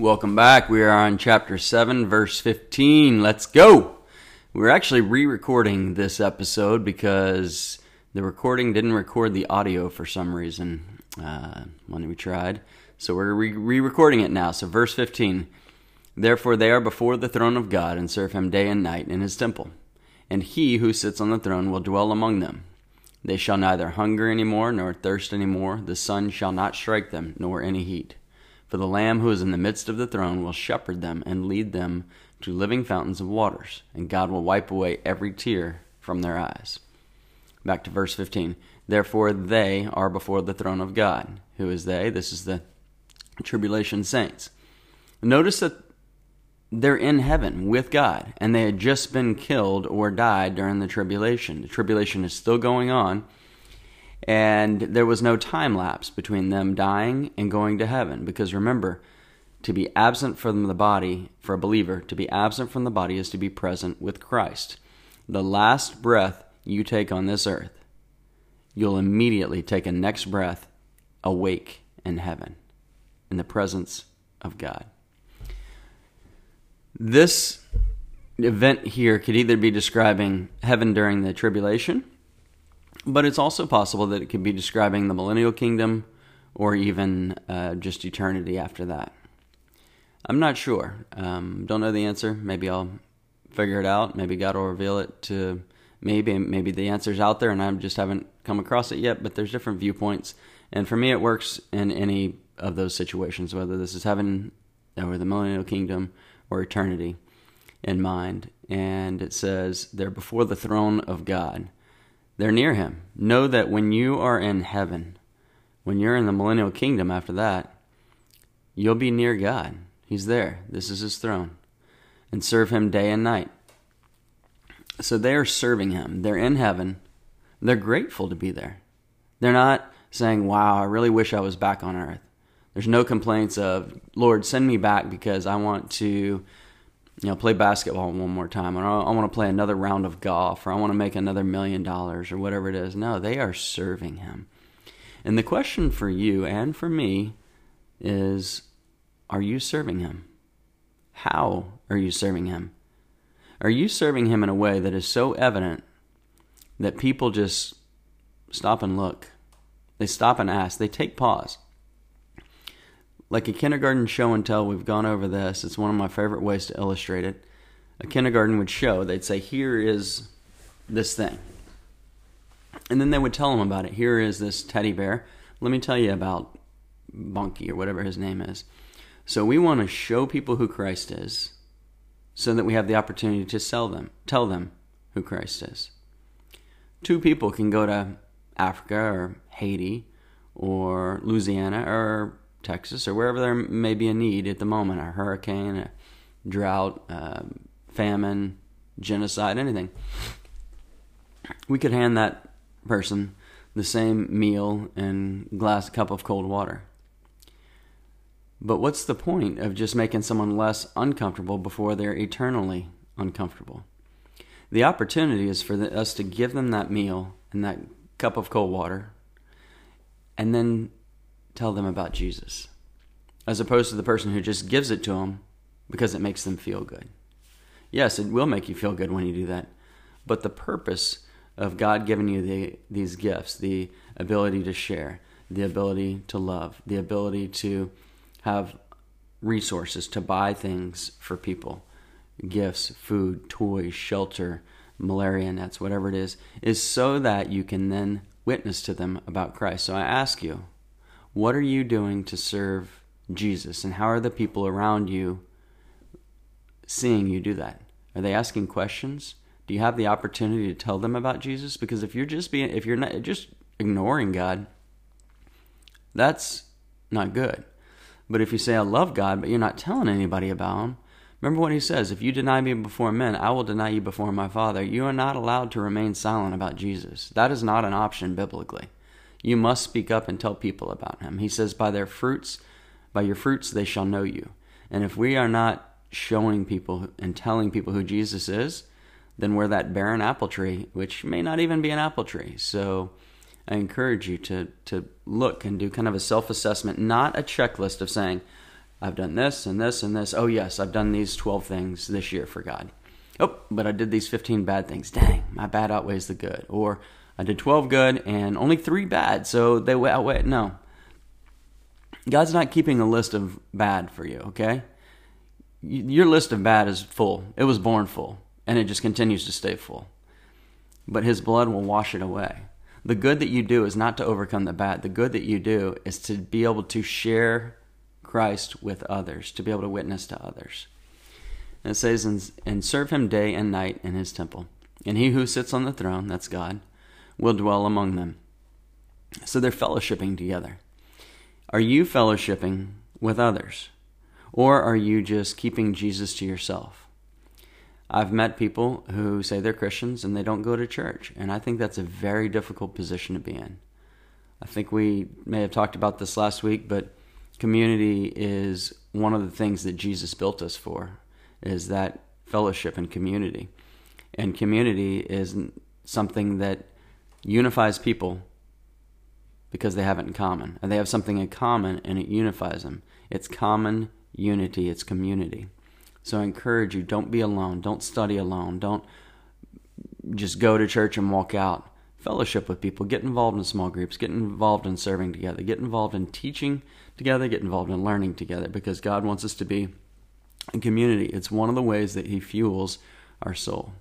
Welcome back. We are on chapter 7, verse 15. Let's go. We're actually re recording this episode because the recording didn't record the audio for some reason uh, when we tried. So we're re recording it now. So, verse 15 Therefore, they are before the throne of God and serve him day and night in his temple. And he who sits on the throne will dwell among them. They shall neither hunger any more nor thirst any more. The sun shall not strike them, nor any heat. For the Lamb who is in the midst of the throne will shepherd them and lead them to living fountains of waters, and God will wipe away every tear from their eyes. Back to verse 15. Therefore, they are before the throne of God. Who is they? This is the tribulation saints. Notice that they're in heaven with God, and they had just been killed or died during the tribulation. The tribulation is still going on, and there was no time lapse between them dying and going to heaven. Because remember, to be absent from the body, for a believer, to be absent from the body is to be present with Christ. The last breath you take on this earth, you'll immediately take a next breath awake in heaven, in the presence of God. This event here could either be describing heaven during the tribulation, but it's also possible that it could be describing the millennial kingdom or even uh, just eternity after that. I'm not sure. Um, don't know the answer. Maybe I'll figure it out. Maybe God will reveal it to maybe maybe the answer's out there and I just haven't come across it yet. But there's different viewpoints, and for me, it works in any of those situations, whether this is heaven or the millennial kingdom or eternity in mind. And it says, They're before the throne of God. They're near Him. Know that when you are in heaven, when you're in the millennial kingdom after that, you'll be near God. He's there. This is His throne. And serve Him day and night. So they are serving Him. They're in heaven. They're grateful to be there. They're not saying, Wow, I really wish I was back on earth. There's no complaints of, Lord, send me back because I want to, you know, play basketball one more time, or I want to play another round of golf, or I want to make another million dollars, or whatever it is. No, they are serving Him. And the question for you and for me is, are you serving Him? How are you serving Him? Are you serving Him in a way that is so evident that people just stop and look? They stop and ask. They take pause like a kindergarten show and tell, we've gone over this. It's one of my favorite ways to illustrate it. A kindergarten would show, they'd say, Here is this thing. And then they would tell them about it. Here is this teddy bear. Let me tell you about Bunky or whatever his name is. So we want to show people who Christ is so that we have the opportunity to sell them, tell them who Christ is. Two people can go to Africa or Haiti or Louisiana or Texas or wherever there may be a need at the moment a hurricane, a drought, famine, genocide, anything. We could hand that person the same meal and glass cup of cold water. But what's the point of just making someone less uncomfortable before they're eternally uncomfortable? The opportunity is for the, us to give them that meal and that cup of cold water and then tell them about Jesus, as opposed to the person who just gives it to them because it makes them feel good. Yes, it will make you feel good when you do that, but the purpose of God giving you the, these gifts, the ability to share, the ability to love, the ability to have resources to buy things for people, gifts, food, toys, shelter, malaria nets, whatever it is, is so that you can then witness to them about Christ. So I ask you, what are you doing to serve Jesus? And how are the people around you seeing you do that? Are they asking questions? Do you have the opportunity to tell them about Jesus? Because if you're just being if you're not just ignoring God, that's not good. But if you say I love God, but you're not telling anybody about him, remember what he says, if you deny me before men, I will deny you before my Father. You are not allowed to remain silent about Jesus. That is not an option biblically. You must speak up and tell people about him. He says, By their fruits, by your fruits they shall know you. And if we are not showing people and telling people who Jesus is, then we're that barren apple tree, which may not even be an apple tree. So I encourage you to to look and do kind of a self assessment, not a checklist of saying, I've done this and this and this. Oh, yes, I've done these 12 things this year for God. Oh, but I did these 15 bad things. Dang, my bad outweighs the good. Or I did 12 good and only three bad, so they outweigh. No. God's not keeping a list of bad for you, okay? Your list of bad is full. It was born full, and it just continues to stay full. But His blood will wash it away. The good that you do is not to overcome the bad. The good that you do is to be able to share Christ with others, to be able to witness to others. And it says, and, and serve him day and night in his temple. And he who sits on the throne, that's God, will dwell among them. So they're fellowshipping together. Are you fellowshipping with others? Or are you just keeping Jesus to yourself? I've met people who say they're Christians and they don't go to church. And I think that's a very difficult position to be in. I think we may have talked about this last week, but community is one of the things that Jesus built us for is that fellowship and community. And community is something that unifies people because they have it in common. And they have something in common and it unifies them. It's common unity, it's community. So I encourage you don't be alone, don't study alone, don't just go to church and walk out. Fellowship with people, get involved in small groups, get involved in serving together, get involved in teaching together, get involved in learning together because God wants us to be a community. It's one of the ways that He fuels our soul.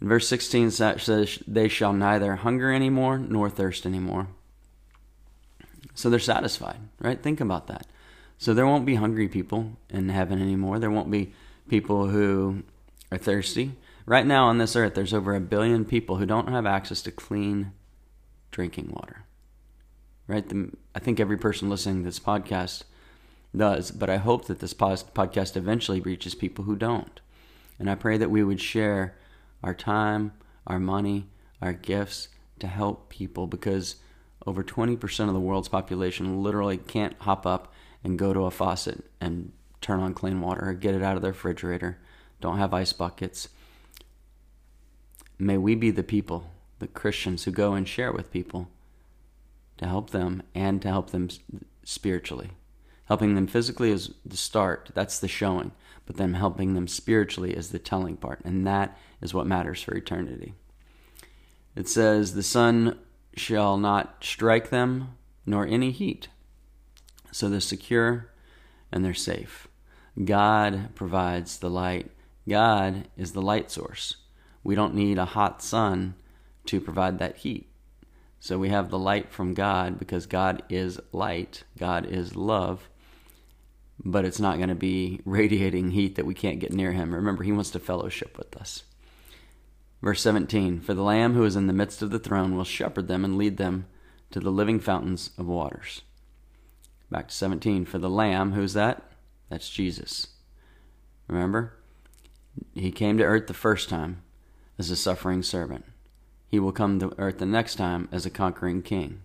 In verse 16 says, They shall neither hunger anymore nor thirst anymore. So they're satisfied, right? Think about that. So there won't be hungry people in heaven anymore. There won't be people who are thirsty. Right now on this earth, there's over a billion people who don't have access to clean drinking water right? The, I think every person listening to this podcast does, but I hope that this podcast eventually reaches people who don't. And I pray that we would share our time, our money, our gifts to help people because over 20% of the world's population literally can't hop up and go to a faucet and turn on clean water or get it out of their refrigerator, don't have ice buckets. May we be the people, the Christians who go and share with people to help them and to help them spiritually. Helping them physically is the start, that's the showing, but then helping them spiritually is the telling part, and that is what matters for eternity. It says, The sun shall not strike them, nor any heat. So they're secure and they're safe. God provides the light. God is the light source. We don't need a hot sun to provide that heat. So we have the light from God because God is light, God is love, but it's not going to be radiating heat that we can't get near Him. Remember, He wants to fellowship with us. Verse 17 For the Lamb who is in the midst of the throne will shepherd them and lead them to the living fountains of waters. Back to 17. For the Lamb, who's that? That's Jesus. Remember? He came to earth the first time as a suffering servant he will come to earth the next time as a conquering king.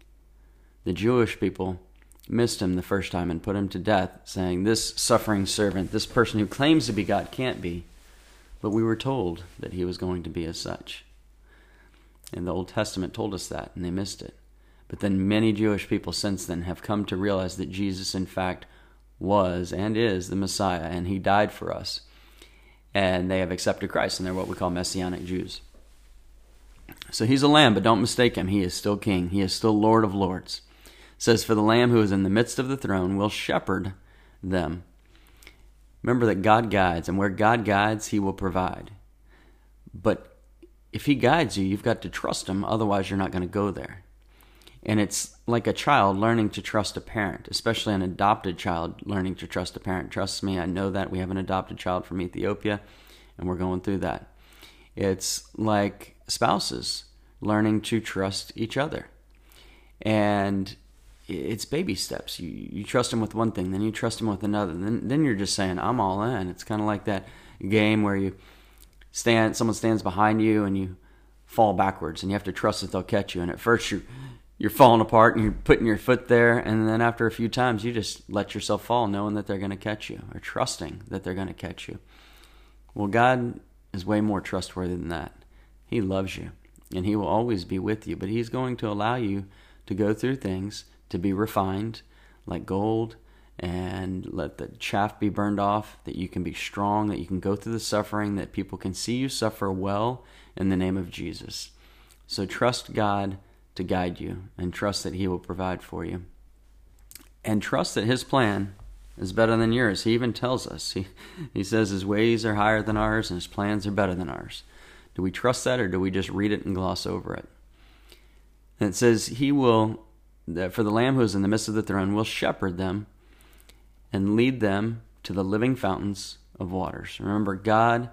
The Jewish people missed him the first time and put him to death, saying, This suffering servant, this person who claims to be God, can't be. But we were told that he was going to be as such. And the Old Testament told us that, and they missed it. But then many Jewish people since then have come to realize that Jesus, in fact, was and is the Messiah, and he died for us. And they have accepted Christ, and they're what we call Messianic Jews. So he's a lamb, but don't mistake him. He is still king. He is still Lord of lords. Says, For the lamb who is in the midst of the throne will shepherd them. Remember that God guides, and where God guides, he will provide. But if he guides you, you've got to trust him, otherwise, you're not going to go there. And it's like a child learning to trust a parent, especially an adopted child learning to trust a parent. Trust me, I know that. We have an adopted child from Ethiopia, and we're going through that. It's like spouses learning to trust each other. And it's baby steps. You you trust them with one thing, then you trust them with another. Then then you're just saying, I'm all in. It's kind of like that game where you stand someone stands behind you and you fall backwards and you have to trust that they'll catch you. And at first you're you're falling apart and you're putting your foot there and then after a few times you just let yourself fall knowing that they're going to catch you or trusting that they're going to catch you. Well, God is way more trustworthy than that. He loves you and He will always be with you, but He's going to allow you to go through things to be refined like gold and let the chaff be burned off, that you can be strong, that you can go through the suffering, that people can see you suffer well in the name of Jesus. So trust God to guide you and trust that He will provide for you. And trust that His plan is better than yours. He even tells us. He, he says His ways are higher than ours and His plans are better than ours. Do we trust that or do we just read it and gloss over it? And it says, He will, for the Lamb who is in the midst of the throne, will shepherd them and lead them to the living fountains of waters. Remember, God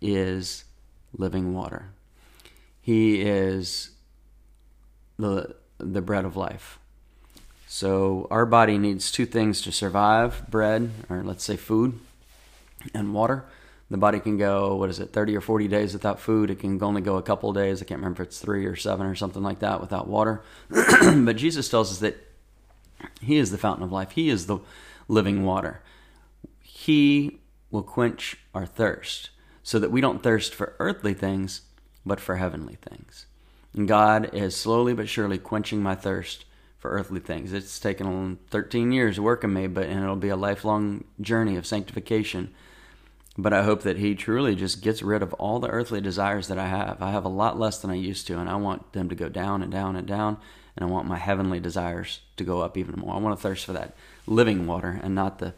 is living water. He is the the bread of life. So our body needs two things to survive: bread, or let's say food, and water. The body can go, what is it, 30 or 40 days without food. It can only go a couple of days. I can't remember if it's three or seven or something like that without water. but Jesus tells us that He is the fountain of life. He is the living water. He will quench our thirst so that we don't thirst for earthly things, but for heavenly things. And God is slowly but surely quenching my thirst for earthly things. It's taken 13 years working me, but and it'll be a lifelong journey of sanctification. But I hope that He truly just gets rid of all the earthly desires that I have. I have a lot less than I used to, and I want them to go down and down and down, and I want my heavenly desires to go up even more. I want to thirst for that living water and not the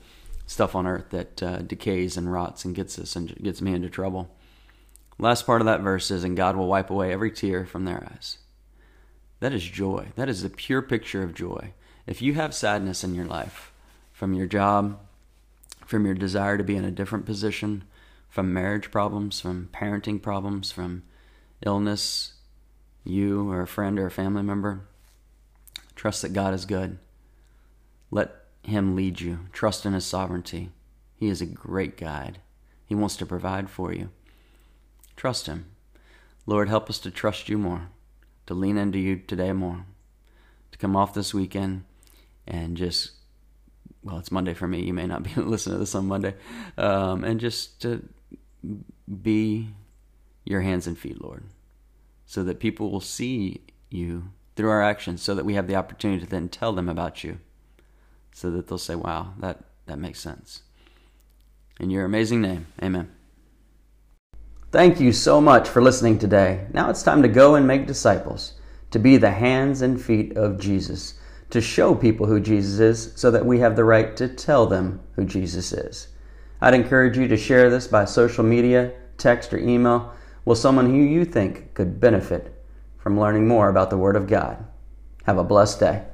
stuff on earth that uh, decays and rots and gets us and gets me into trouble. Last part of that verse is, and God will wipe away every tear from their eyes. That is joy. That is the pure picture of joy. If you have sadness in your life, from your job, from your desire to be in a different position, from marriage problems, from parenting problems, from illness, you or a friend or a family member, trust that God is good. Let Him lead you. Trust in His sovereignty. He is a great guide. He wants to provide for you. Trust Him. Lord, help us to trust you more, to lean into you today more, to come off this weekend and just, well, it's Monday for me. You may not be listening to this on Monday. Um, and just to be your hands and feet, Lord, so that people will see you through our actions, so that we have the opportunity to then tell them about you, so that they'll say, wow, that, that makes sense. In your amazing name, amen. Thank you so much for listening today. Now it's time to go and make disciples, to be the hands and feet of Jesus, to show people who Jesus is so that we have the right to tell them who Jesus is. I'd encourage you to share this by social media, text, or email with someone who you think could benefit from learning more about the Word of God. Have a blessed day.